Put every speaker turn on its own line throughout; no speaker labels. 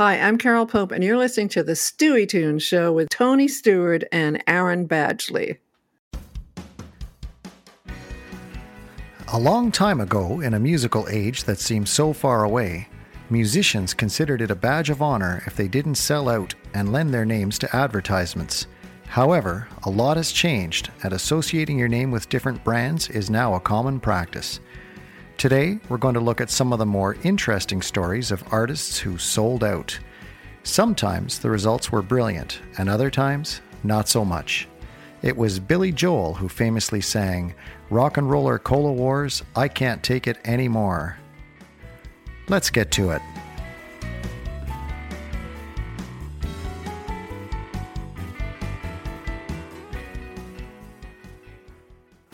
Hi, I'm Carol Pope, and you're listening to the Stueytunes Show with Tony Stewart and Aaron Badgley.
A long time ago, in a musical age that seems so far away, musicians considered it a badge of honor if they didn't sell out and lend their names to advertisements. However, a lot has changed, and associating your name with different brands is now a common practice. Today, we're going to look at some of the more interesting stories of artists who sold out. Sometimes the results were brilliant, and other times, not so much. It was Billy Joel who famously sang, Rock and Roller Cola Wars, I Can't Take It Anymore. Let's get to it.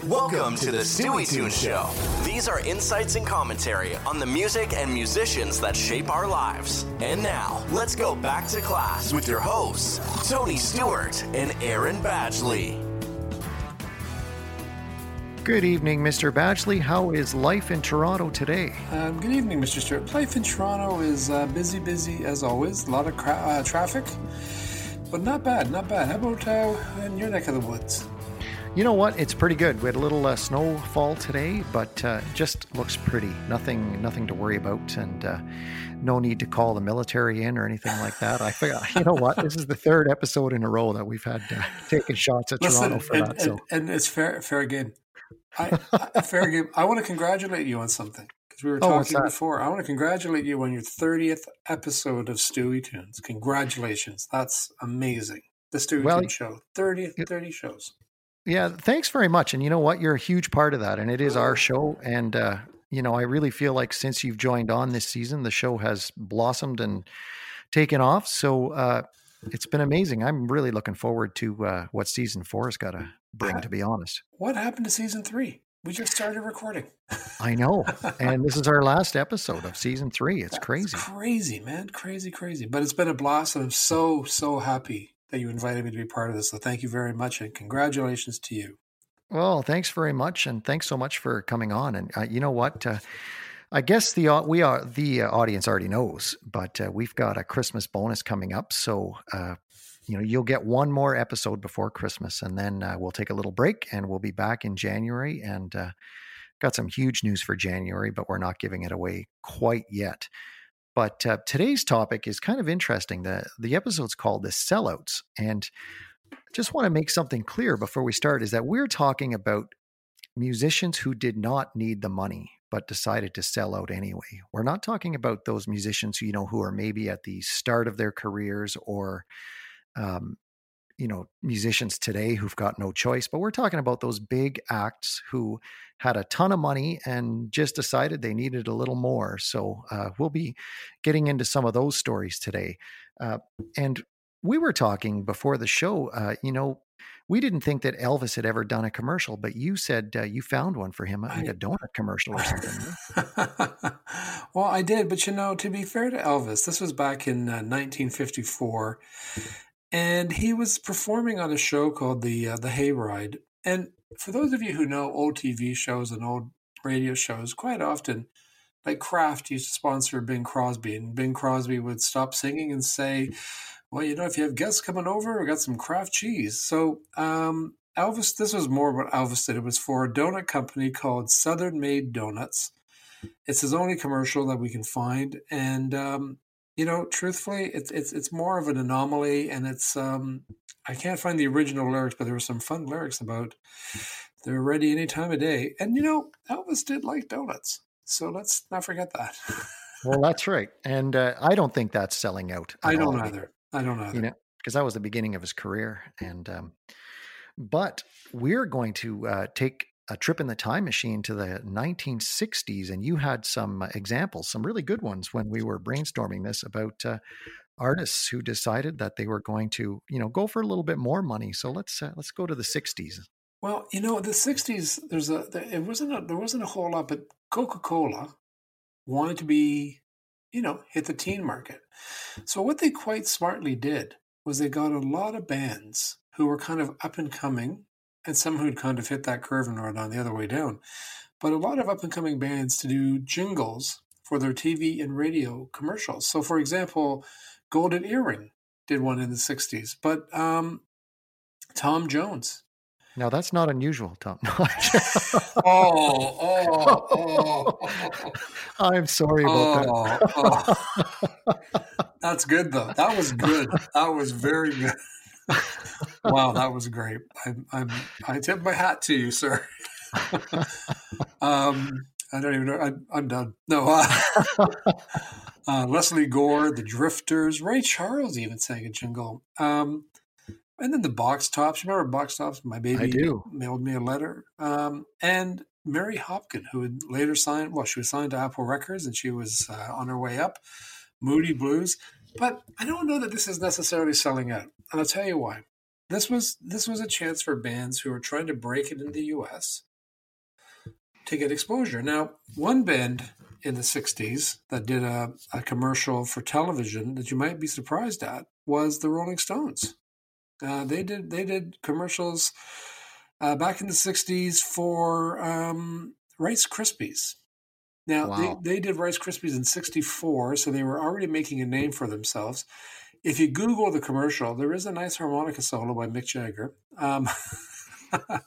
Welcome to the Stueytunes Show. These are insights and commentary on the music and musicians that shape our lives. And now, let's go back to class with your hosts, Tony Stewart and Aaron Badgley.
Good evening, Mr. Badgley. How is life in Toronto today?
Um, good evening, Mr. Stewart. Life in Toronto is uh, busy, busy as always. A lot of cra- uh, traffic, but not bad, not bad. How about uh, in your neck of the woods?
You know what? It's pretty good. We had a little uh, snowfall today, but uh, just looks pretty. Nothing, nothing to worry about, and uh, no need to call the military in or anything like that. I figure, you know what? This is the third episode in a row that we've had uh, taken shots at
Listen,
Toronto for
and,
that. So,
and, and it's fair, fair game. I, I, fair game. I want to congratulate you on something because we were
Oh,
talking
that?
before. I want to congratulate you on your thirtieth episode of Stueytunes. Congratulations, that's amazing. The Stewie
Well,
Tunes Show, 30, 30 shows.
Yeah, thanks very much. And you know what? You're a huge part of that, and it is our show. And uh, you know, I really feel like since you've joined on this season, the show has blossomed and taken off. So uh, it's been amazing. I'm really looking forward to uh, what season four has got to bring. To be honest.
What happened to season three? We just started recording.
I know. And this is our last episode of season three. It's
That's
crazy.
crazy, man, crazy, crazy. But it's been a blast, and I'm so, so happy that you invited me to be part of this. So thank you very much, and congratulations to you.
Well, thanks very much. And thanks so much for coming on. And uh, you know what? Uh, I guess the au- we are the uh, audience already knows, but uh, we've got a Christmas bonus coming up. So, uh, you know, you'll get one more episode before Christmas, and then uh, we'll take a little break, and we'll be back in January. And uh, got some huge news for January, but we're not giving it away quite yet. But uh, today's topic is kind of interesting. the The episode's called "The Sellouts," and I just want to make something clear before we start: is that we're talking about musicians who did not need the money but decided to sell out anyway. We're not talking about those musicians who you know who are maybe at the start of their careers or um, you know musicians today who've got no choice, but we're talking about those big acts who had a ton of money and just decided they needed a little more. So uh, we'll be getting into some of those stories today. Uh, and we were talking before the show, uh, you know, we didn't think that Elvis had ever done a commercial, but you said uh, you found one for him, like
I-
a donut commercial or something.
well, I did, but you know, to be fair to Elvis, this was back in uh, 1954, and he was performing on a show called the uh, the Hayride. And for those of you who know old TV shows and old radio shows, quite often, like Kraft used to sponsor Bing Crosby, and Bing Crosby would stop singing and say, "Well, you know, if you have guests coming over, we got some Kraft cheese." So um, Elvis, this was more what Elvis did. It was for a donut company called Southern Made Donuts. It's his only commercial that we can find, and um, you know, truthfully, it's it's it's more of an anomaly, and it's um, I can't find the original lyrics, but there were some fun lyrics about they're ready any time of day, and you know, Elvis did like donuts, so let's not forget that.
well, that's right. And uh, I don't think that's selling out.
I don't
all.
either. I don't either.
you know, because that was the beginning of his career. And um, but we're going to uh, take a trip in the time machine to the 1960s, and you had some examples, some really good ones when we were brainstorming this about uh, artists who decided that they were going to, you know, go for a little bit more money. So let's uh, let's go to the 60s.
Well, you know, the '60s. There's a. There, it wasn't. A, there wasn't a whole lot, but Coca-Cola wanted to be, you know, hit the teen market. So what they quite smartly did was they got a lot of bands who were kind of up and coming, and some who'd kind of hit that curve and were on the other way down. But a lot of up and coming bands to do jingles for their TV and radio commercials. So, for example, Golden Earring did one in the 60s, but um, Tom Jones.
Now, that's not unusual, Tom.
oh, oh, oh, oh.
I'm sorry about
oh, oh. That's good, though. That was good. That was very good. Wow, that was great. I, I'm, I tip my hat to you, sir. um, I don't even know. I, am done. No. Uh, uh, Lesley Gore, The Drifters, Ray Charles even sang a jingle. Um, and then the Box Tops. Remember Box Tops? My baby
I do.
mailed me a letter. Um, and Mary Hopkin, who had later signed, well, she was signed to Apple Records and she was uh, on her way up. Moody Blues. But I don't know that this is necessarily selling out. And I'll tell you why. This was this was a chance for bands who were trying to break it in the US to get exposure. Now, one band in the 60s that did a, a commercial for television that you might be surprised at was the Rolling Stones. Uh, they did they did commercials uh, back in the 60s for um, Rice Krispies. Now, wow. they, they did Rice Krispies in 64, so they were already making a name for themselves. If you Google the commercial, there is a nice harmonica solo by Mick Jagger. Um,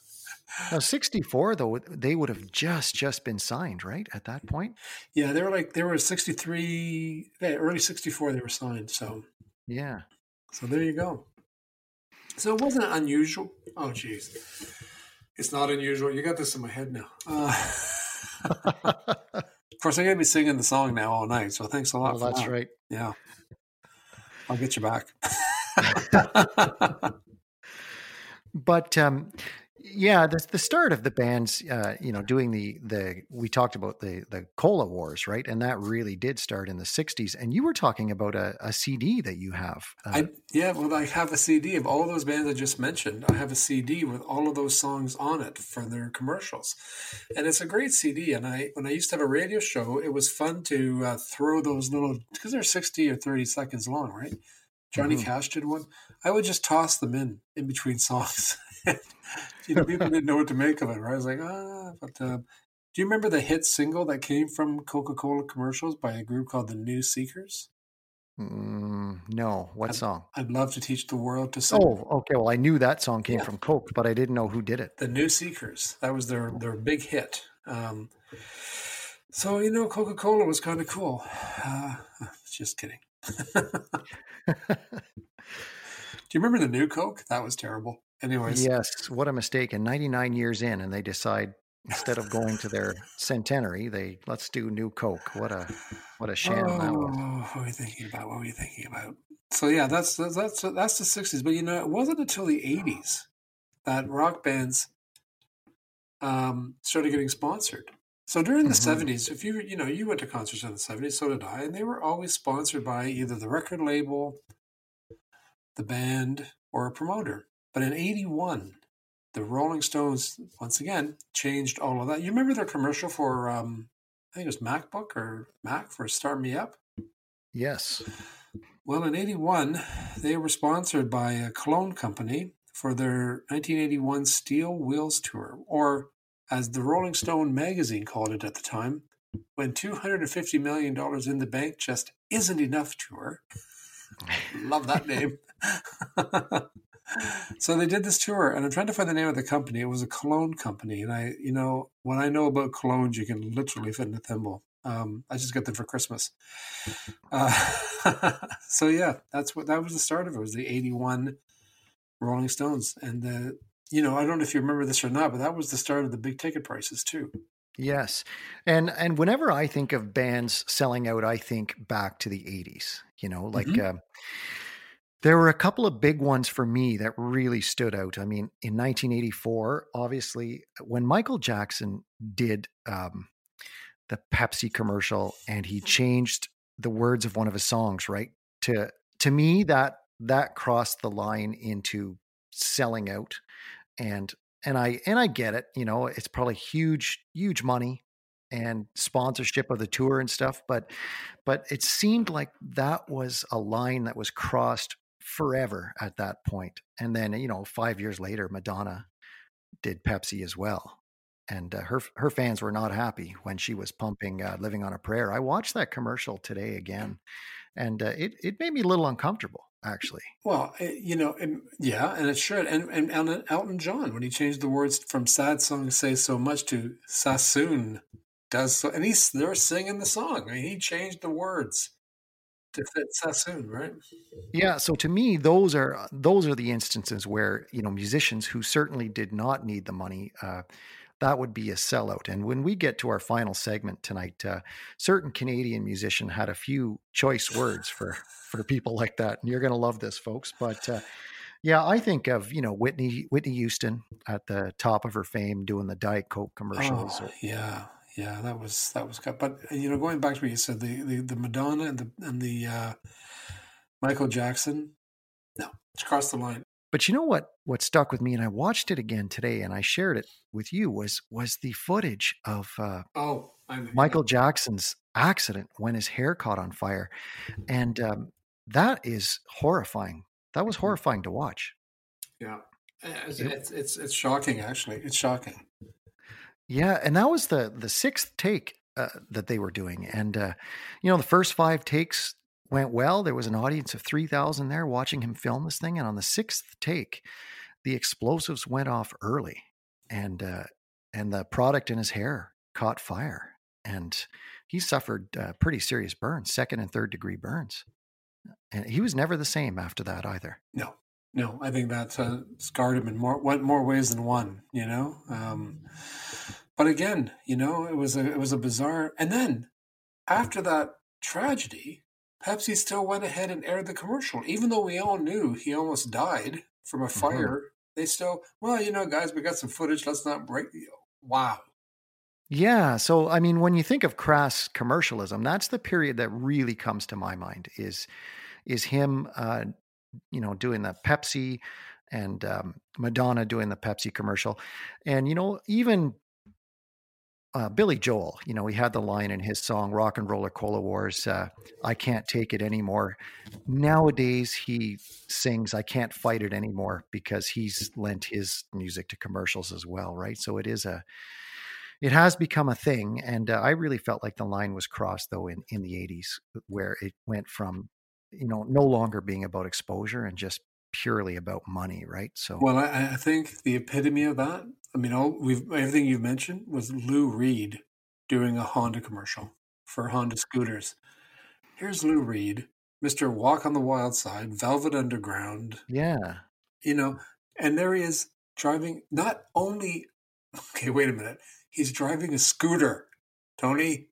Now, 64 though, they would have just just been signed, right? At that point?
Yeah, they were like they were 63, yeah, early 64 they were signed, so
Yeah.
So there you go. So it wasn't unusual. Oh jeez. It's not unusual. You got this in my head now. Uh, of course, I got to be singing the song now all night. So thanks a lot.
Well, that's
that.
right.
Yeah, I'll get you back.
but um, yeah, the the start of the band's, uh, you know, doing the the we talked about the the cola wars, right? And that really did start in the '60s. And you were talking about a, a CD that you have.
Uh, I yeah, well, I have a CD of all those bands I just mentioned. I have a CD with all of those songs on it for their commercials, and it's a great CD. And I when I used to have a radio show, it was fun to uh, throw those little because they're 60 or 30 seconds long, right? Johnny mm-hmm. Cash did one. I would just toss them in in between songs. you know, people didn't know what to make of it, right? I was like, ah, but uh, do you remember the hit single that came from Coca Cola commercials by a group called the New Seekers?
Mm, no, what
I'd,
song?
I'd love to teach the world to sing.
Oh, okay. Well, I knew that song came yeah. from Coke, but I didn't know who did it.
The New Seekers. That was their their big hit. Um, so you know, Coca Cola was kind of cool. Uh, just kidding. Do you remember the new Coke? That was terrible. Anyways.
Yes. What a mistake. And 99 years in, and they decide instead of going to their centenary, they let's do new Coke. What a what a sham
oh,
that
was. What were you thinking about? What were you thinking about? So yeah, that's that's that's, that's the 60s. But you know, it wasn't until the 80s that rock bands um, started getting sponsored. So during the mm-hmm. 70s, if you you know you went to concerts in the 70s, so did I, and they were always sponsored by either the record label, the band, or a promoter. But in 81, the Rolling Stones, once again, changed all of that. You remember their commercial for, um, I think it was MacBook or Mac for Start Me Up?
Yes.
Well, in 81, they were sponsored by a cologne company for their 1981 Steel Wheels Tour, or as the Rolling Stone magazine called it at the time, when $250 million in the bank just isn't enough tour. Love that name. so they did this tour, and I'm trying to find the name of the company. It was a cologne company, and I, you know, when I know about colognes, you can literally fit in a thimble. Um, I just got them for Christmas. Uh, so yeah, that's what that was the start of it. it was the '81 Rolling Stones, and the, you know, I don't know if you remember this or not, but that was the start of the big ticket prices too.
Yes. And and whenever I think of bands selling out, I think back to the 80s, you know, like mm-hmm. uh, there were a couple of big ones for me that really stood out. I mean, in 1984, obviously, when Michael Jackson did um, the Pepsi commercial and he changed the words of one of his songs, right? To to me, that that crossed the line into selling out, and and I and I get it. You know, it's probably huge, huge money and sponsorship of the tour and stuff, but but it seemed like that was a line that was crossed forever at that point. And then, you know, five years later, Madonna did Pepsi as well. and uh, her her fans were not happy when she was pumping uh, "Living on a Prayer." I watched that commercial today again, and uh, it it made me a little uncomfortable actually.
Well, you know, yeah, and it should. And, and and Elton John when he changed the words from "sad song say so much" to "Sassoon does so," and he's they're singing the song. I mean, he changed the words to fit Sassoon, right?
Yeah. So to me, those are those are the instances where you know musicians who certainly did not need the money. Uh, that would be a sellout. And when we get to our final segment tonight, uh, certain Canadian musician had a few choice words for for people like that, and you're going to love this, folks. But uh, yeah, I think of you know Whitney Whitney Houston at the top of her fame doing the Diet Coke commercials.
Oh, yeah, yeah, that was that was good. But you know, going back to what you said, the the, the Madonna and the and the uh, Michael Jackson, no, it's crossed the line.
But you know what? What stuck with me, and I watched it again today, and I shared it with you was was the footage of uh,
oh
Michael Jackson's accident when his hair caught on fire, and um, that is horrifying. That was mm-hmm. horrifying to watch.
Yeah, it's, it's it's, it's shocking. Actually, it's shocking.
Yeah, and that was the the sixth take uh, that they were doing, and uh, you know the first five takes went well. There was an audience of 3,000 there watching him film this thing. And on the sixth take, the explosives went off early and, uh, and the product in his hair caught fire. And he suffered uh, pretty serious burns, second and third degree burns. And he was never the same after that either.
No, no, I think that uh, scarred him in more went more ways than one. You know, um, but again, you know, it was a it was a bizarre. And then after that tragedy, Pepsi still went ahead and aired the commercial, even though we all knew he almost died from a mm-hmm. fire. Mm-hmm. They still, well, you know, guys, we got some footage. Let's not break. The. Wow.
Yeah. So, I mean, when you think of crass commercialism, that's the period that really comes to my mind. Is is him, uh, you know, doing the Pepsi and um, Madonna doing the Pepsi commercial, and you know, even uh, Billy Joel, you know, he had the line in his song "Rock and Roller Cola Wars," uh, "I can't take it anymore." Nowadays, he sings "I can't fight it anymore" because he's lent his music to commercials as well, right? So it is a, it has become a thing, and uh, I really felt like the line was crossed though in in the '80s, where it went from, you know, no longer being about exposure and just purely about money, right? So,
well, I, I think the epitome of that I mean, all we've everything you've mentioned was Lou Reed doing a Honda commercial for Honda scooters. Here's Lou Reed, Mister Walk on the Wild Side, Velvet Underground.
Yeah,
you know, and there he is driving. Not only, okay, wait a minute, he's driving a scooter, Tony.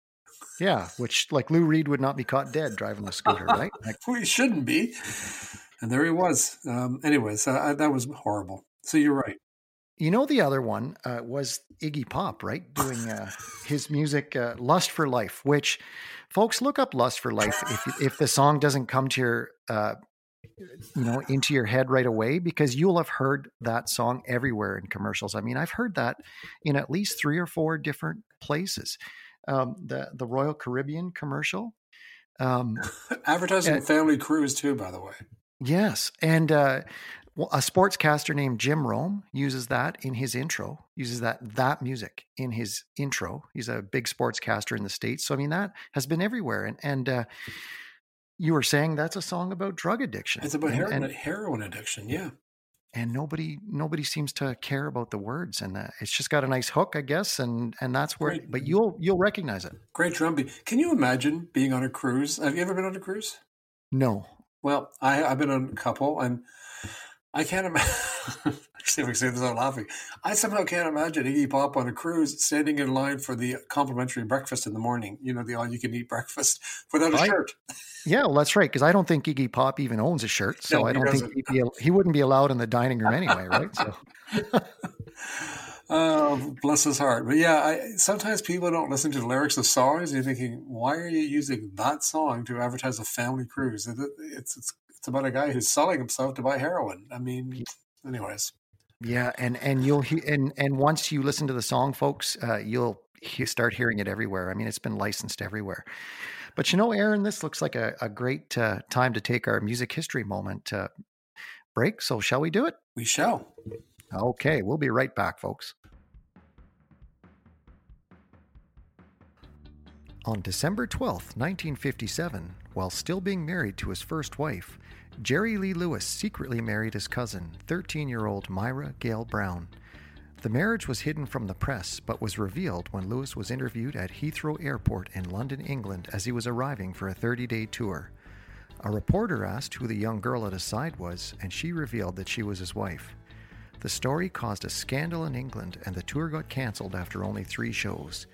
Yeah, which like Lou Reed would not be caught dead driving a scooter, right? Like,
he shouldn't be. And there he was. Um, anyways, uh, that was horrible. So you're right.
You know, the other one uh, was Iggy Pop, right? Doing uh, his music, uh, "Lust for Life," which, folks, look up "Lust for Life" if if the song doesn't come to your, uh, you know, into your head right away, because you'll have heard that song everywhere in commercials. I mean, I've heard that in at least three or four different places. Um, the the Royal Caribbean commercial,
um, advertising family cruise too, by the way.
Yes, and uh, a sportscaster named Jim Rome uses that in his intro, uses that that music in his intro. He's a big sportscaster in the states, so I mean that has been everywhere. And and uh, you were saying that's a song about drug addiction.
It's about heroin, and, heroin addiction, yeah.
And nobody nobody seems to care about the words, and uh, it's just got a nice hook, I guess, and and that's where. Great. But you'll you'll recognize it.
Great drumbeat. Can you imagine being on a cruise? Have you ever been on a cruise?
No.
Well, I, I've been on a couple, and I can't imagine. see if we say this out laughing. I somehow can't imagine Iggy Pop on a cruise standing in line for the complimentary breakfast in the morning. You know, the all-you-can-eat breakfast without a I, shirt.
Yeah, well, that's right. Because I don't think Iggy Pop even owns a shirt, so no, I don't think be, he wouldn't be allowed in the dining room anyway, right? So.
oh, bless his heart. But yeah, I, sometimes people don't listen to the lyrics of songs. You're thinking, why are you using that song to advertise a family cruise? It's it's it's about a guy who's selling himself to buy heroin. I mean, anyways.
Yeah, and and you'll hear and and once you listen to the song, folks, uh, you'll he- start hearing it everywhere. I mean, it's been licensed everywhere. But you know, Aaron, this looks like a, a great uh, time to take our music history moment uh, break. So, shall we do it?
We shall.
Okay, we'll be right back, folks. On December 12th, 1957, while still being married to his first wife, Jerry Lee Lewis secretly married his cousin, 13 year old Myra Gale Brown. The marriage was hidden from the press, but was revealed when Lewis was interviewed at Heathrow Airport in London, England, as he was arriving for a 30 day tour. A reporter asked who the young girl at his side was, and she revealed that she was his wife. The story caused a scandal in England, and the tour got cancelled after only three shows.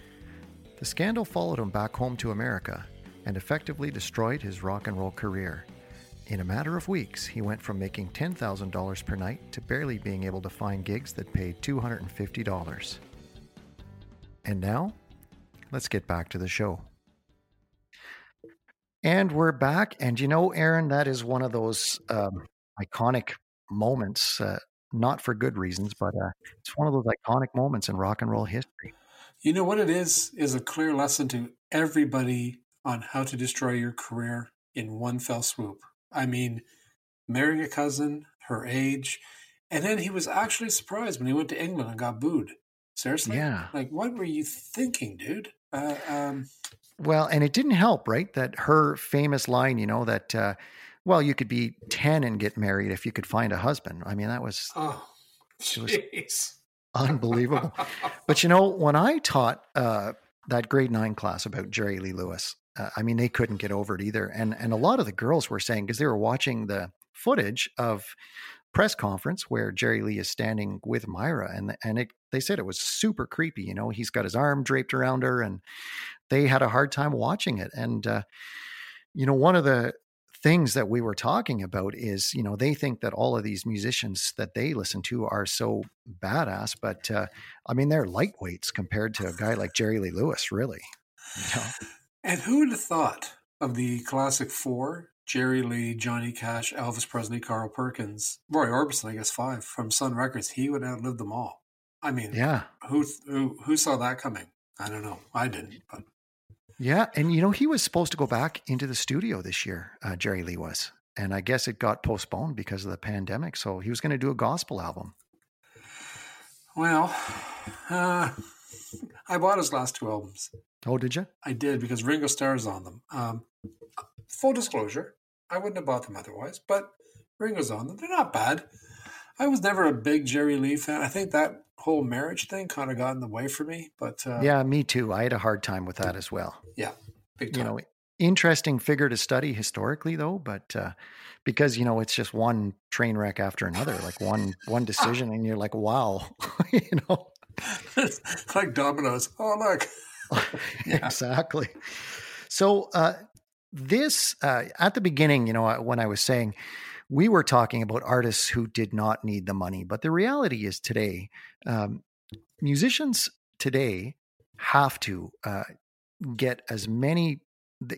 The scandal followed him back home to America and effectively destroyed his rock and roll career. In a matter of weeks, he went from making $10,000 per night to barely being able to find gigs that paid $250. And now, let's get back to the show. And we're back. And you know, Aaron, that is one of those um, iconic moments, uh, not for good reasons, but uh, it's one of those iconic moments in rock and roll history.
You know what it is? Is a clear lesson to everybody on how to destroy your career in one fell swoop. I mean, marrying a cousin, her age, and then he was actually surprised when he went to England and got booed. Seriously?
Yeah.
Like, what were you thinking, dude? Uh, um,
Well, and it didn't help, right? That her famous line, you know, that, uh, well, you could be 10 and get married if you could find a husband. I mean, that was
oh,
was- unbelievable. but you know, when I taught uh, that grade nine class about Jerry Lee Lewis, uh, I mean, they couldn't get over it either. And, and a lot of the girls were saying, because they were watching the footage of press conference where Jerry Lee is standing with Myra and and it they said it was super creepy you know he's got his arm draped around her and they had a hard time watching it and uh, you know one of the things that we were talking about is you know they think that all of these musicians that they listen to are so badass but uh, I mean they're lightweights compared to a guy like Jerry Lee Lewis really you know?
And who would have thought of the classic four? Jerry Lee, Johnny Cash, Elvis Presley, Carl Perkins, Roy Orbison, I guess five from Sun Records. He would outlive them all. I mean,
yeah
who who who saw that coming? I don't know. I didn't, but
Yeah, and you know he was supposed to go back into the studio this year. Uh, Jerry Lee was, and I guess it got postponed because of the pandemic. So he was going to do a gospel album.
well, uh, I bought his last two albums.
Oh, did you?
I did because Ringo Starr's on them. Um, full disclosure, I wouldn't have bought them otherwise, but Ringo's on them. They're not bad. I was never a big Jerry Lee fan. I think that whole marriage thing kind of got in the way for me. But uh,
yeah, me too. I had a hard time with that as well.
Yeah, big
You know, interesting figure to study historically, though, but uh, because you know it's just one train wreck after another, like one one decision, and you're like, wow, you know.
it's like dominoes. Oh look, Yeah.
exactly. So uh, this uh, at the beginning, you know, uh, when I was saying we were talking about artists who did not need the money, but the reality is today, um, musicians today have to uh, get as many,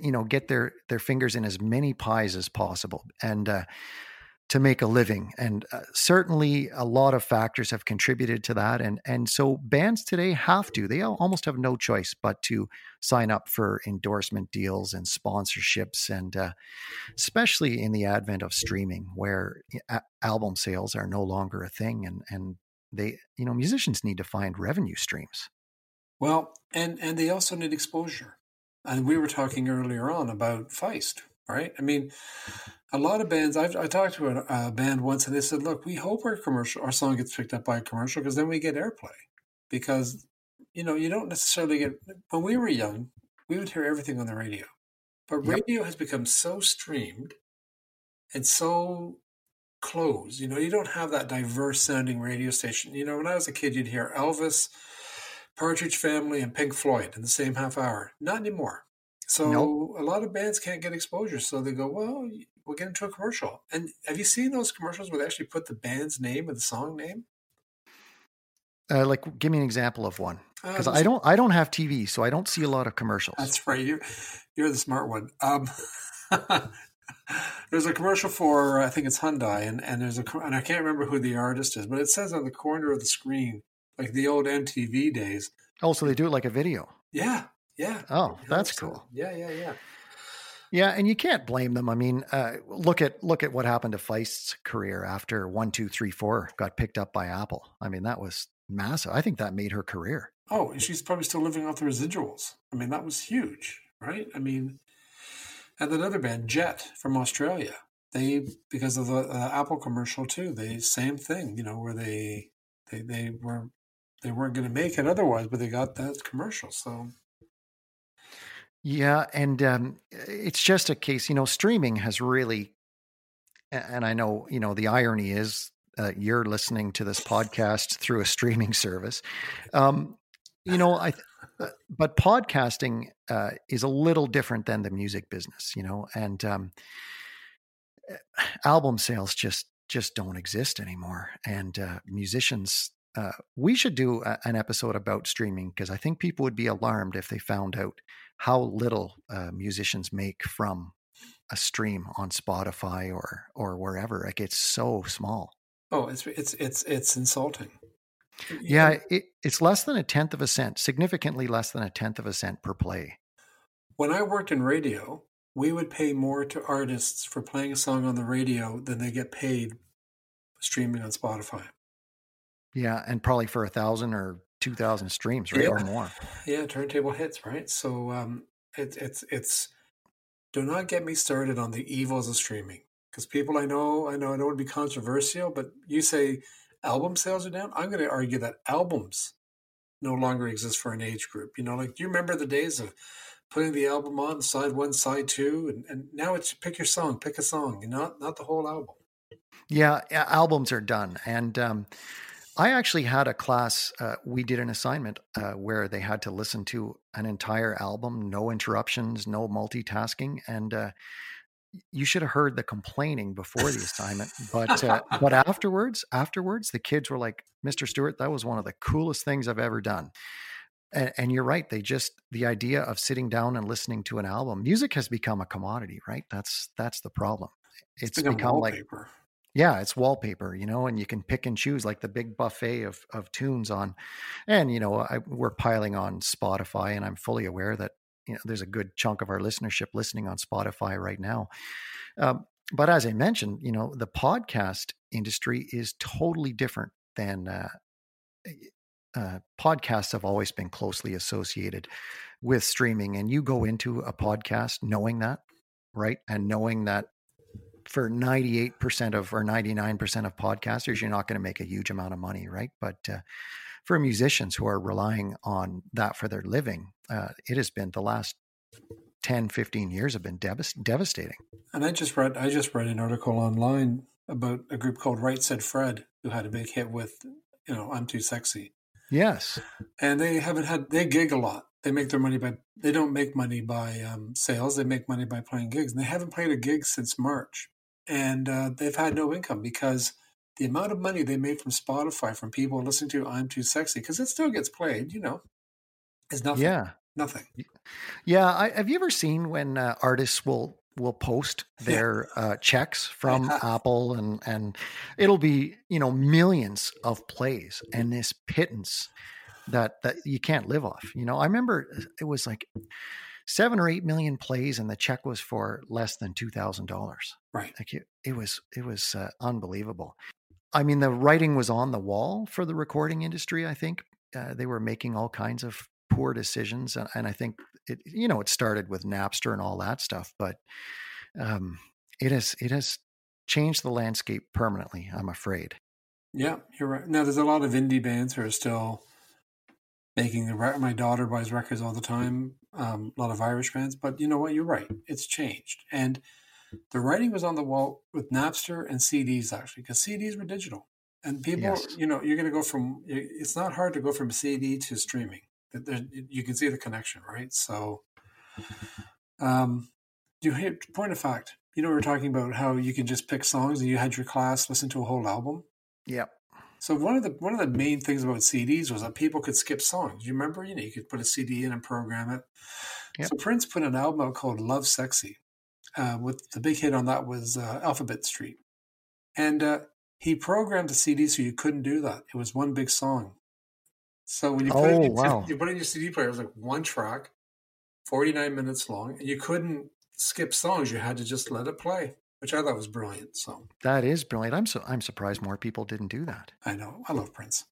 you know, get their their fingers in as many pies as possible, and uh, to make a living. And uh, certainly, a lot of factors have contributed to that. And and so bands today have to; they almost have no choice but to sign up for endorsement deals and sponsorships, and uh, especially in the advent of streaming, where a- album sales are no longer a thing, and and they, you know, musicians need to find revenue streams.
Well, and and they also need exposure. And we were talking earlier on about Feist, right? I mean, a lot of bands. I've I talked to a, a band once, and they said, "Look, we hope our commercial, our song gets picked up by a commercial, because then we get airplay. Because you know, you don't necessarily get. When we were young, we would hear everything on the radio, but
Yep.
radio has become so streamed and so closed. You know, you don't have that diverse sounding radio station. You know, when I was a kid, you'd hear Elvis, Partridge Family, and Pink Floyd in the same half hour. Not anymore. So
Nope.
a lot of bands can't get exposure, so they go, "Well, we'll get into a commercial." And have you seen those commercials where they actually put the band's name and the song name?
Uh, like, give me an example of one,
Uh,
because
there's-
I don't, I don't have TV, so I don't see a lot of commercials.
That's right. You're you're the smart one. Um, there's a commercial for I think it's Hyundai, and and there's a and I can't remember who the artist is, but it says on the corner of the screen like the old MTV days.
Oh, so they do it like a video.
Yeah, yeah.
Oh, that's cool.
Yeah, yeah, yeah.
Yeah, and you can't blame them. I mean, uh, look at look at what happened to Feist's career after one, two, three, four got picked up by Apple. I mean, that was massive. I think that made her career.
Oh, and she's probably still living off the residuals. I mean, that was huge. right? I mean, and another band, Jet from Australia, they because of the uh, Apple commercial too. They same thing, you know, where they they they were they weren't going to make it otherwise, but they got that commercial. So
yeah, and um, it's just a case, you know, streaming has really, and I know, you know, the irony is uh, you're listening to this podcast through a streaming service. Um, you know, I, uh, but podcasting uh, is a little different than the music business, you know, and um, eh, album sales just just don't exist anymore, and uh, musicians. Uh, we should do a, an episode about streaming because I think people would be alarmed if they found out how little uh, musicians make from a stream on Spotify or or wherever. Like it's so small.
Oh, it's it's it's it's insulting.
Yeah, it, it's less than a tenth of a cent, significantly less than a tenth of a cent per play.
When I worked in radio, we would pay more to artists for playing a song on the radio than they get paid streaming on Spotify.
Yeah, and probably for a thousand or two thousand streams, right, yeah. or more.
Yeah, turntable hits, right? So um, it, it's it's. Do not get me started on the evils of streaming because people I know, I know, I don't want to be controversial, but you say album sales are down. I'm going to argue that albums no longer exist for an age group. You know, like do you remember the days of putting the album on side one, side two, and, and now it's pick your song, pick a song, and not not the whole album.
Yeah, albums are done, and um, I actually had a class. Uh, we did an assignment uh, where they had to listen to an entire album, no interruptions, no multitasking, and uh, you should have heard the complaining before the assignment, but uh, but afterwards, afterwards, the kids were like, "Mr. Stewart, that was one of the coolest things I've ever done." And, and, you're right; they just the idea of sitting down and listening to an album. Music has become a commodity, right? That's that's the problem.
It's, it's become wallpaper.
like yeah, it's wallpaper, you know, and you can pick and choose like the big buffet of of tunes on, and you know, I, we're piling on Spotify, and I'm fully aware that you know there's a good chunk of our listenership listening on Spotify right now. Um, but as I mentioned, you know the podcast industry is totally different than uh, uh, podcasts have always been closely associated with streaming, and you go into a podcast knowing that, right, and knowing that for 98% of or 99% of podcasters you're not going to make a huge amount of money right but uh, for musicians who are relying on that for their living, uh, it has been the last 10, 15 years have been devast- devastating.
And I just read, I just read an article online about a group called Right Said Fred, who had a big hit with, you know, I'm Too Sexy.
Yes.
And they haven't had, they gig a lot. They make their money by, they don't make money by um, sales. They make money by playing gigs. And they haven't played a gig since March. And uh, they've had no income because the amount of money they made from Spotify from people listening to I'm Too Sexy, because it still gets played, you know, is nothing.
Yeah.
Nothing.
Yeah. I, have you ever seen when uh, artists will will post their yeah. uh, checks from Apple and and it'll be you know millions of plays and this pittance that that you can't live off. You know, I remember uh, it was like seven or eight million plays, and the check was for less than two thousand dollars.
Right.
Like it, it was it was uh, unbelievable. I mean, the writing was on the wall for the recording industry. I think uh, they were making all kinds of poor decisions, and, and, I think it, you know, it started with Napster and all that stuff, but um, it has it has changed the landscape permanently. I'm afraid.
Yeah, you're right. Now, there's a lot of indie bands who are still making the. My daughter buys records all the time. Um, a lot of Irish bands, but you know what? You're right. It's changed, and the writing was on the wall with Napster and CDs actually, because CDs were digital, and people, yes. you know, you're going to go from. It's not hard to go from CD to streaming. You can see the connection, right? So, um, you hit point of fact. You know, we were talking about how you can just pick songs and you had your class listen to a whole album.
Yep.
So one of the one of the main things about CDs was that people could skip songs. You remember, you know, you could put a CD in and program it. Yep. So Prince put an album out called Lovesexy, uh, with the big hit on that was uh, Alphabet Street, and uh, he programmed the CD so you couldn't do that. It was one big song. So when you put,
oh,
it,
wow.
you put it in your CD player, it was like one track, forty nine minutes long, and you couldn't skip songs. You had to just let it play, which I thought was brilliant. So
that is brilliant. I'm so I'm surprised more people didn't do that.
I know. I love Prince.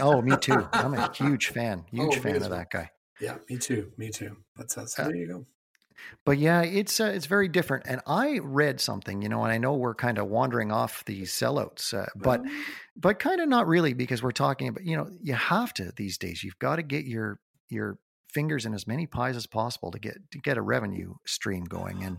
oh, me too. I'm a huge fan. Huge oh, fan of that guy.
Yeah, me too. Me too. But uh, so uh, there you go.
but yeah, it's uh, it's very different. And I read something, you know, and I know we're kind of wandering off these sellouts, uh, but
Well,
but kind of not really because we're talking about you know you have to these days. You've got to get your your fingers in as many pies as possible to get to get a revenue stream going. And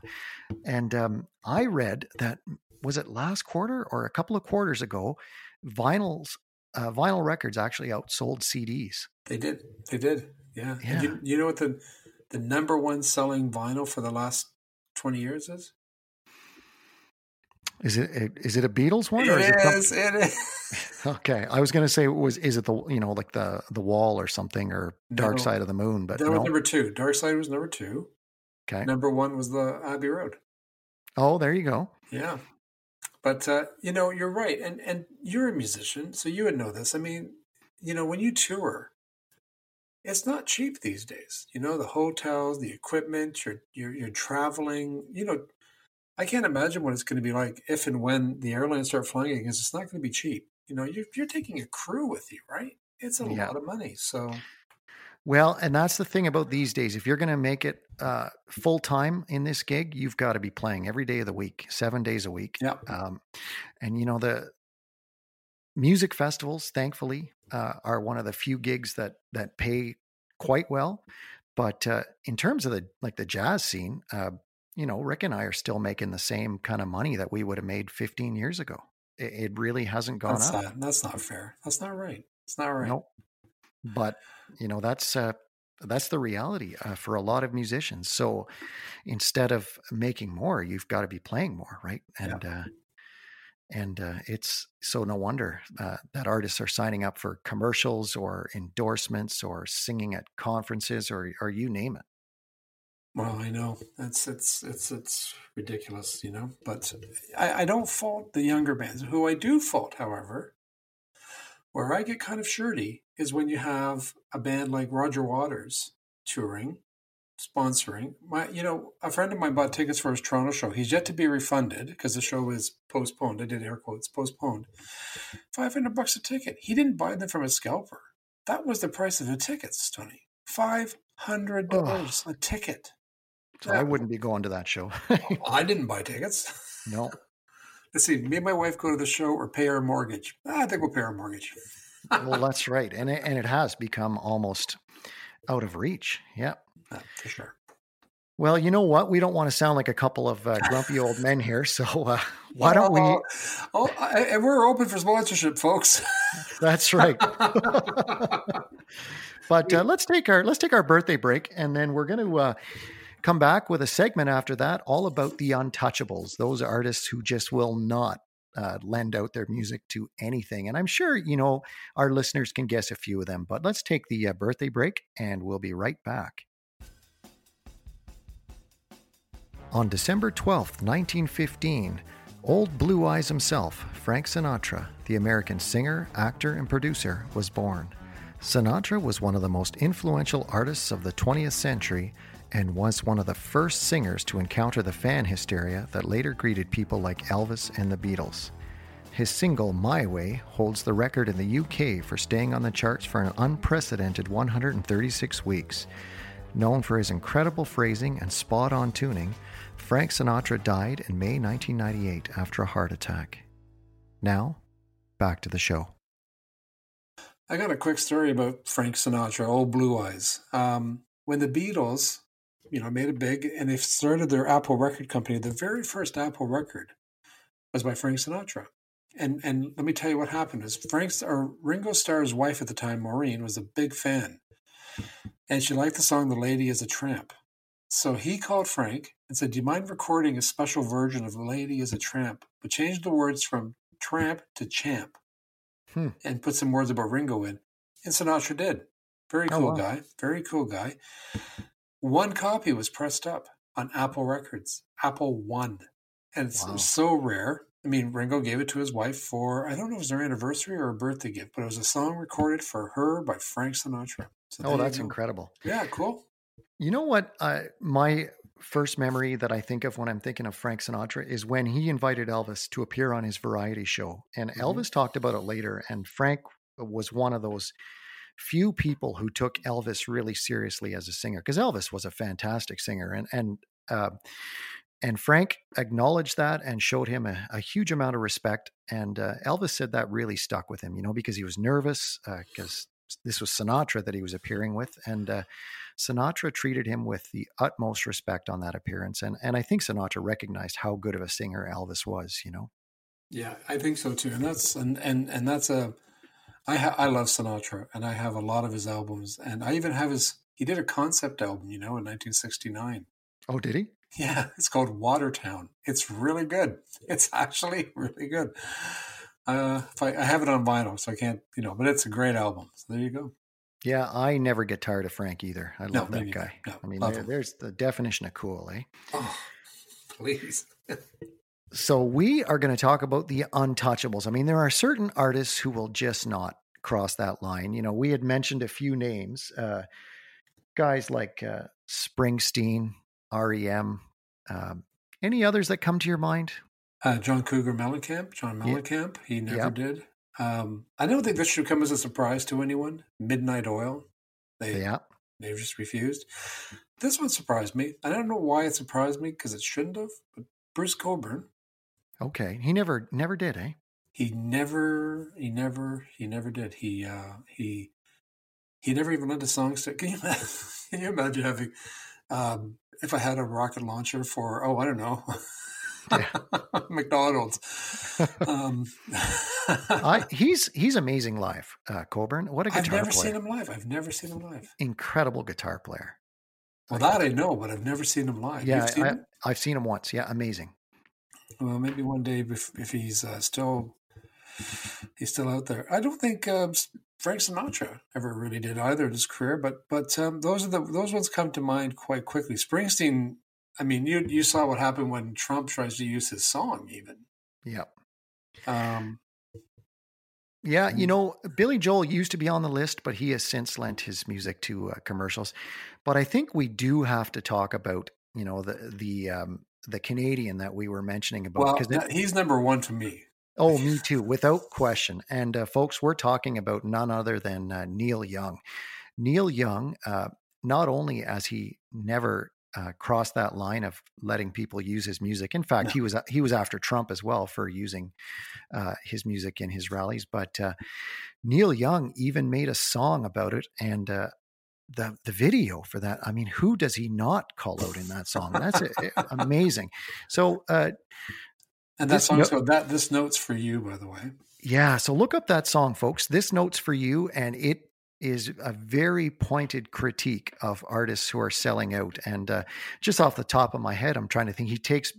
and um, I read that was it last quarter or a couple of quarters ago, vinyls uh, vinyl records actually outsold CDs.
they did. They did. Yeah. And
Yeah.
you, you know what the the number one selling vinyl for the last twenty years is?
Is it is it a Beatles one
It
or is it?
is. It is.
Okay, I was going to say was is it the you know like the the wall or something or Dark
No.
Side of the Moon, but
that was number two. Dark Side was number two.
Okay.
Number one was the Abbey Road.
Oh, there you go.
Yeah. But uh, you know, you're right. And and you're a musician, so you would know this. I mean, you know, when you tour, it's not cheap these days. You know, the hotels, the equipment, you're you're you're traveling, you know, I can't imagine what it's going to be like if and when the airlines start flying again, 'cause it's not going to be cheap. You know, you're you're taking a crew with you, right? It's a
Yeah.
lot of money. So
Well, and that's the thing about these days. If you're going to make it uh, full time in this gig, you've got to be playing every day of the week, seven days a week.
yeah.
Um, and you know the music festivals, thankfully, uh, are one of the few gigs that that pay quite well. But uh, in terms of the like the jazz scene, uh, you know, Rick and I are still making the same kind of money that we would have made 15 years ago. It, it really hasn't gone
That's
up.
uh, that's not fair. That's not right. It's not right.
No, but you know that's uh, that's the reality uh, for a lot of musicians. So instead of making more, you've got to be playing more, right?
Yeah.
And uh, and uh, it's so no wonder uh, that artists are signing up for commercials or endorsements or singing at conferences or or you name it.
Well, I know it's it's it's it's ridiculous, you know. But I, I don't fault the younger bands. Who I do fault, however, where I get kind of shirty is when you have a band like Roger Waters touring, sponsoring. My, you know, a friend of mine bought tickets for his Toronto show. He's yet to be refunded because the show is postponed. I did air quotes postponed. Five hundred bucks a ticket. He didn't buy them from a scalper. That was the price of the tickets, Tony. Five hundred dollars a ticket.
So I wouldn't be going to that show.
I didn't buy tickets.
no.
Let's see, me and my wife go to the show or pay our mortgage. Ah, I think we'll pay our mortgage.
Well, that's right, and it, and it has become almost out of reach. Yeah.
Ah, for sure.
Well, you know what? We don't want to sound like a couple of uh, grumpy old men here. So uh, why don't we?
Oh, oh, I- and we're open for sponsorship, folks.
That's right. but uh, let's take our let's take our birthday break, and then we're going to uh, come back with a segment after that, all about the untouchables. Those artists who just will not uh, lend out their music to anything. And I'm sure you know our listeners can guess a few of them. But let's take the uh, birthday break, and we'll be right back. On December 12th, 1915, Old Blue Eyes himself, Frank Sinatra, the American singer, actor, and producer, was born. Sinatra was one of the most influential artists of the 20th century and was one of the first singers to encounter the fan hysteria that later greeted people like Elvis and the Beatles. His single My Way holds the record in the UK for staying on the charts for an unprecedented 136 weeks. Known for his incredible phrasing and spot on tuning, Frank Sinatra died in May 1998 after a heart attack. Now, back to the show.
I got a quick story about Frank Sinatra, Old Blue Eyes. Um, when the Beatles, you know, made it big and they started their Apple record company, the very first Apple record was by Frank Sinatra. And and let me tell you what happened is Frank's or Ringo Starr's wife at the time, Maureen, was a big fan. And she liked the song The Lady is a Tramp. So he called Frank and said, Do you mind recording a special version of The Lady is a Tramp? But change the words from tramp to champ
Hmm.
and put some words about Ringo in. And Sinatra did. Very
Oh,
cool
wow.
guy. Very cool guy. One copy was pressed up on Apple Records, Apple One. And it's
Wow.
so rare. I mean, Ringo gave it to his wife for, I don't know if it was their anniversary or a birthday gift, but it was a song recorded for her by Frank Sinatra. So
Oh, that's incredible.
Yeah, cool.
You know what? Uh, my first memory that I think of when I'm thinking of Frank Sinatra is when he invited Elvis to appear on his variety show. And
Mhm.
Elvis talked about it later. And Frank was one of those few people who took Elvis really seriously as a singer because Elvis was a fantastic singer. And, and Uh, and Frank acknowledged that and showed him a, a huge amount of respect. And uh, Elvis said that really stuck with him, you know, because he was nervous because uh, this was Sinatra that he was appearing with, and uh, Sinatra treated him with the utmost respect on that appearance. And and I think Sinatra recognized how good of a singer Elvis was, you know.
Yeah, I think so too. And that's and and and that's a I ha- I love Sinatra and I have a lot of his albums and I even have his he did a concept album, you know, in 1969.
Oh, did he?
Yeah, it's called Watertown. It's really good. It's actually really good. Uh, I, I, have it on vinyl, so I can't, you know, but it's a great album. So there you go.
Yeah, I never get tired of Frank either. I love no, that guy. No, I mean, there, there's the definition of cool, eh?
Oh, please.
So we are going to talk about the untouchables. I mean, there are certain artists who will just not cross that line. You know, we had mentioned a few names, uh, guys like uh, Springsteen, REM. Um, any others that come to your mind?
Uh, John Cougar Mellencamp. John Mellencamp. Yeah. He never yep. did. Um, I don't think this should come as a surprise to anyone. Midnight Oil. They yeah. they just refused. This one surprised me. I don't know why it surprised me because it shouldn't have. But Bruce Cockburn.
Okay, he never never did, eh?
He never, he never, he never did. He uh he he never even let a song start. Can you imagine, can you imagine having um, if I had a rocket launcher for oh I don't know McDonald's. Um,
I, he's he's amazing live, uh, Cockburn. What a guitar
I've never
player.
seen him live. I've never seen him live.
Incredible guitar player.
Well, that I know, but I've never seen him live.
Yeah,
seen
I,
him?
I've seen him once. Yeah, amazing.
Well, maybe one day if if he's uh, still he's still out there. I don't think uh, Frank Sinatra ever really did either in his career, but but um, those are the those ones come to mind quite quickly. Springsteen I mean, you you saw what happened when Trump tries to use his song, even.
Yep.
Um,
yeah, you know, Billy Joel used to be on the list, but he has since lent his music to uh, commercials. But I think we do have to talk about, you know, the the um, the Canadian that we were mentioning about
because well, he's number one to me.
Oh, me too, without question. And uh, folks, we're talking about none other than uh, Neil Young. Neil Young, uh, not only as he never uh, crossed that line of letting people use his music. In fact, he was he was after Trump as well for using uh, his music in his rallies. But uh, Neil Young even made a song about it, and uh, the the video for that. I mean, who does he not call out in that song? That's amazing. So.
Uh, and that song, so that this note's for you, by the way.
Yeah, so look up that song, folks. This note's for you, and it is a very pointed critique of artists who are selling out. And uh, just off the top of my head, I'm trying to think. He takes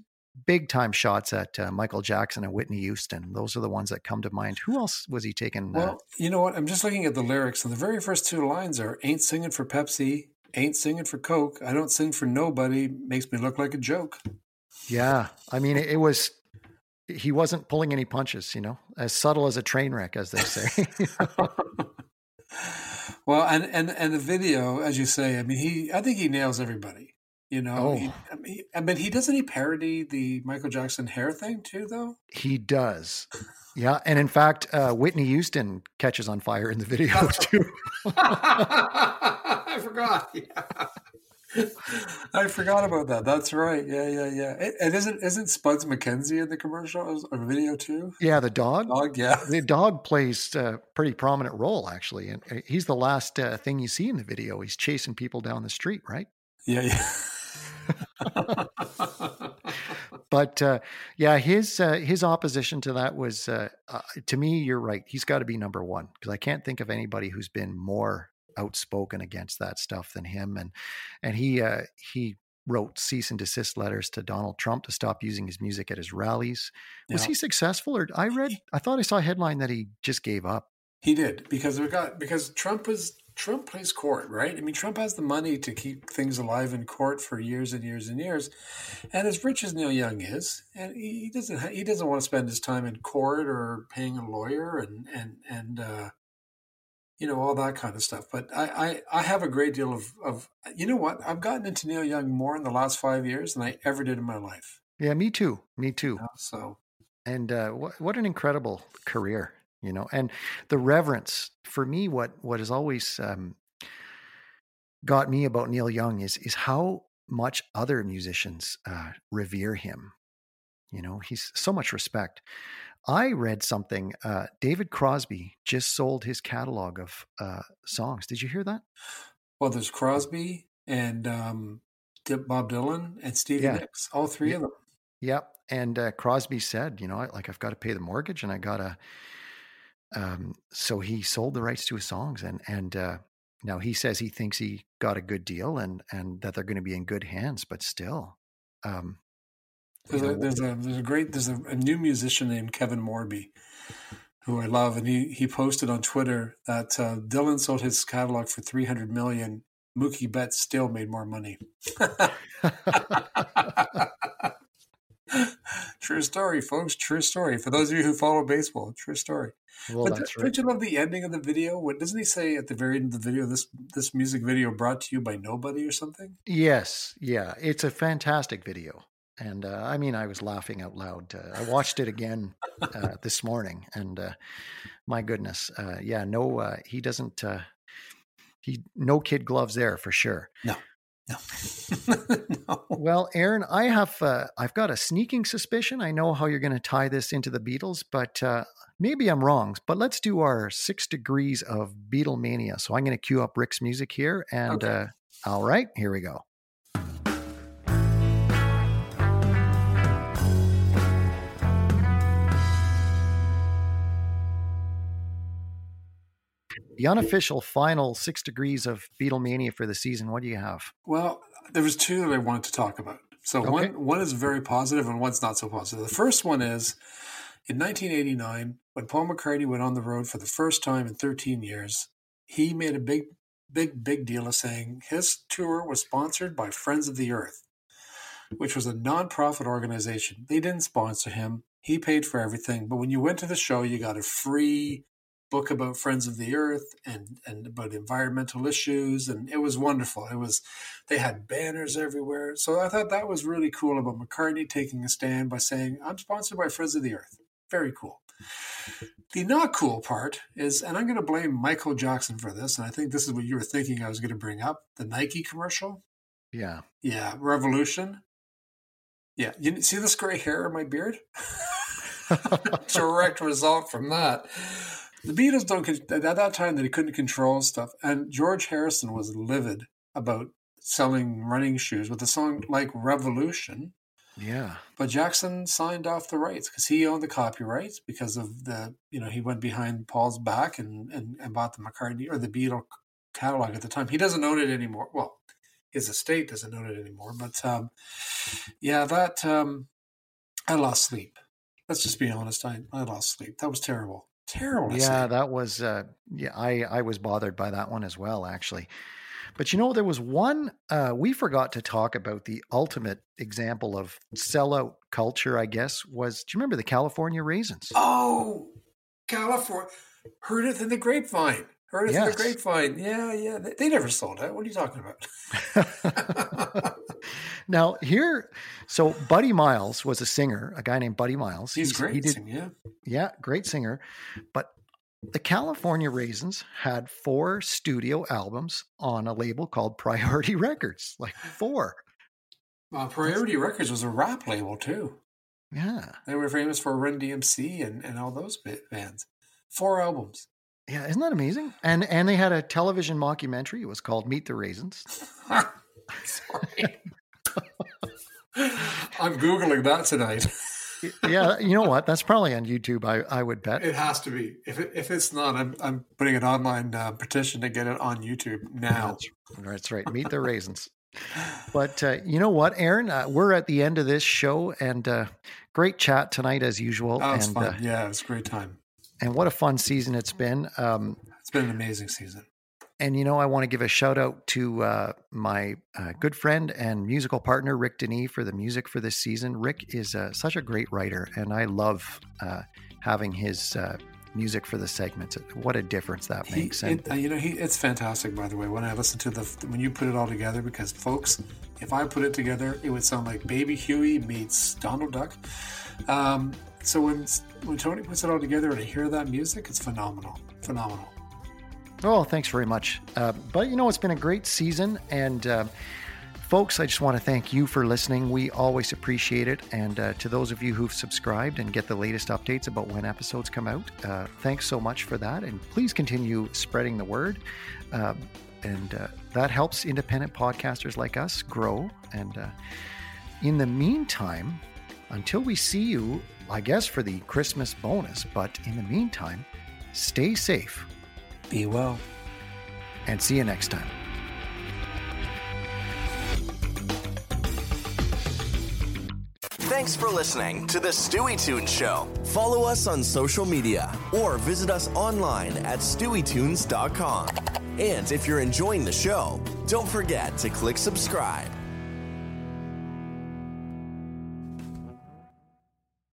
big time shots at uh, Michael Jackson and Whitney Houston. Those are the ones that come to mind. Who else was he taking?
Uh well, uh, you know what? I'm just looking at the lyrics, and the very first two lines are "Ain't singing for Pepsi, ain't singing for Coke. I don't sing for nobody. Makes me look like a joke."
Yeah, I mean, it, it was. He wasn't pulling any punches, you know, as subtle as a train wreck, as they say.
Well, and and and the video, as you say, I mean, he, I think he nails everybody. You know, oh. he, I mean, I mean, he doesn't he parody the Michael Jackson hair thing too, though.
He does. Yeah, and in fact, uh, Whitney Houston catches on fire in the video too.
I forgot. Yeah. I forgot about that. That's right. Yeah, yeah, yeah. And isn't isn't Spuds MacKenzie in the commercial or video too?
Yeah, the dog.
Dog. Yeah,
the dog plays a pretty prominent role actually, and uh, he's the last uh, thing you see in the video. He's chasing people down the street, right?
Yeah, yeah.
but uh, yeah, his uh, his opposition to that was uh, uh to me. You're right. He's got to be number one because I can't think of anybody who's been more outspoken against that stuff than him. And and he uh, he wrote cease and desist letters to Donald Trump to stop using his music at his rallies. Was yeah. he successful, or I read? I thought I saw a headline that he just gave up.
He did because we got because Trump was Trump plays court, right? I mean, Trump has the money to keep things alive in court for years and years and years. And as rich as Neil Young is, and he doesn't he doesn't want to spend his time in court or paying a lawyer and and and uh, you know, all that kind of stuff. But I, I, I have a great deal of, of, you know what? I've gotten into Neil Young more in the last five years than I ever did in my life.
Yeah, me too. Me too.
You know, so,
and uh, what, what an incredible career, you know, and the reverence for me, what, what has always um, got me about Neil Young is, is how much other musicians uh, revere him. You know, he's so much respect. I read something. Uh, David Crosby just sold his catalog of uh, songs. Did you hear that?
Well, there's Crosby and um, Bob Dylan and Stevie
Yeah.
Nicks, all three
Yeah.
of them.
Yep. And uh, Crosby said, you know, like I've got to pay the mortgage, and I got to. Um, so he sold the rights to his songs, and and uh, now he says he thinks he got a good deal, and and that they're going to be in good hands. But still, um, you
There's a, there's a there's a great there's a, a new musician named Kevin Morby, who I love, and he he posted on Twitter that uh, Dylan sold his catalog for three hundred million. Mookie Betts still made more money. true story, folks. True story. For those of you who follow baseball, true story.
well,
but
that's
don't you love the ending of the video? What doesn't he say at the very end of the video? This this music video brought to you by nobody or something.
Yes, yeah, it's a fantastic video, and uh, I mean, I was laughing out loud. Uh, I watched it again uh, this morning, and uh, my goodness, uh, yeah, no, uh, he doesn't. Uh, he no kid gloves there for sure.
No. no.
Well, Aaron, I have uh, I've got a sneaking suspicion. I know how you're going to tie this into the Beatles, but uh, maybe I'm wrong. But let's do our six degrees of Beatlemania. So I'm going to cue up Rick's music here, and
Okay.
uh, all right, here we go. The unofficial final six degrees of Beatlemania for the season. What do you have?
Well, there was two that I wanted to talk about. So
Okay.
one one is very positive and one's not so positive. The first one is in 1989 when Paul McCartney went on the road for the first time in 13 years. He made a big, big, big deal of saying his tour was sponsored by Friends of the Earth, which was a nonprofit organization. They didn't sponsor him. He paid for everything. But when you went to the show, you got a free book about Friends of the Earth and, and about environmental issues. And it was wonderful. It was, they had banners everywhere. So I thought that was really cool about McCartney taking a stand by saying, I'm sponsored by Friends of the Earth. Very cool. The not cool part is, and I'm going to blame Michael Jackson for this, and I think this is what you were thinking I was going to bring up the Nike commercial.
Yeah.
Yeah, Revolution. Yeah, you see this gray hair in my beard? Direct result from that. The Beatles don't at that time they couldn't control stuff, and George Harrison was livid about selling running shoes with a song like Revolution.
Yeah.
But Jackson signed off the rights because he owned the copyrights because of the you know he went behind Paul's back and and, and bought the McCartney or the Beatle catalog at the time. He doesn't own it anymore. Well, his estate doesn't own it anymore. But um, yeah, that um, I lost sleep. Let's just be honest. I, I lost sleep. That was terrible. Terrible.
Yeah, that was uh yeah, I I was bothered by that one as well actually. But you know there was one uh we forgot to talk about the ultimate example of sellout culture I guess was do you remember the California Raisins?
Oh, California. Heard it in the grapevine. Heard it
Yes.
the grapevine. Yeah, yeah. They, they never sold it. What are you talking about?
now here so Buddy Miles was a singer, a guy named Buddy Miles.
He's
He's-
great.
He did
sing, yeah.
Yeah, great singer. But the California Raisins had four studio albums on a label called Priority Records. Like four.
Uh, Priority Records was a rap label too.
Yeah.
They were famous for Run DMC and, and all those ba- bands. Four albums.
Yeah, isn't that amazing? And and they had a television mockumentary. It was called Meet the Raisins.
Sorry. I'm Googling that tonight.
Yeah, you know what? That's probably on YouTube. I I would bet.
It has to be. If it, if it's not, I'm I'm putting an online uh, petition to get it on YouTube now.
That's, that's right. Meet the Raisins. But uh, you know what, Aaron? Uh, we're at the end of this show, and uh, great chat tonight as usual. And
fun.
uh,
yeah, it was a great time.
And what a fun season it's been. Um,
It's been an amazing season.
And you know, I want to give a shout out to uh, my uh, good friend and musical partner, Rick Denis, for the music for this season. Rick is uh, such a great writer, and I love uh, having his uh, music for the segments. What a difference that
He,
makes. And
it, uh, you know, he it's fantastic. By the way, when I listen to the when you put it all together, because folks, if I put it together, it would sound like Baby Huey meets Donald Duck. Um, so when when Tony puts it all together and I hear that music, it's phenomenal, phenomenal.
oh, thanks very much. Uh, but you know, it's been a great season, and uh, folks, I just want to thank you for listening. We always appreciate it. And uh, to those of you who've subscribed and get the latest updates about when episodes come out, uh, thanks so much for that. And please continue spreading the word. Uh, and uh, that helps independent podcasters like us grow. And uh, in the meantime, until we see you, I guess for the Christmas bonus, but in the meantime, stay safe.
Be well.
And see you next time.
Thanks for listening to the Stueytunes Show. Follow us on social media or visit us online at stueytunes.com. And if you're enjoying the show, don't forget to click subscribe.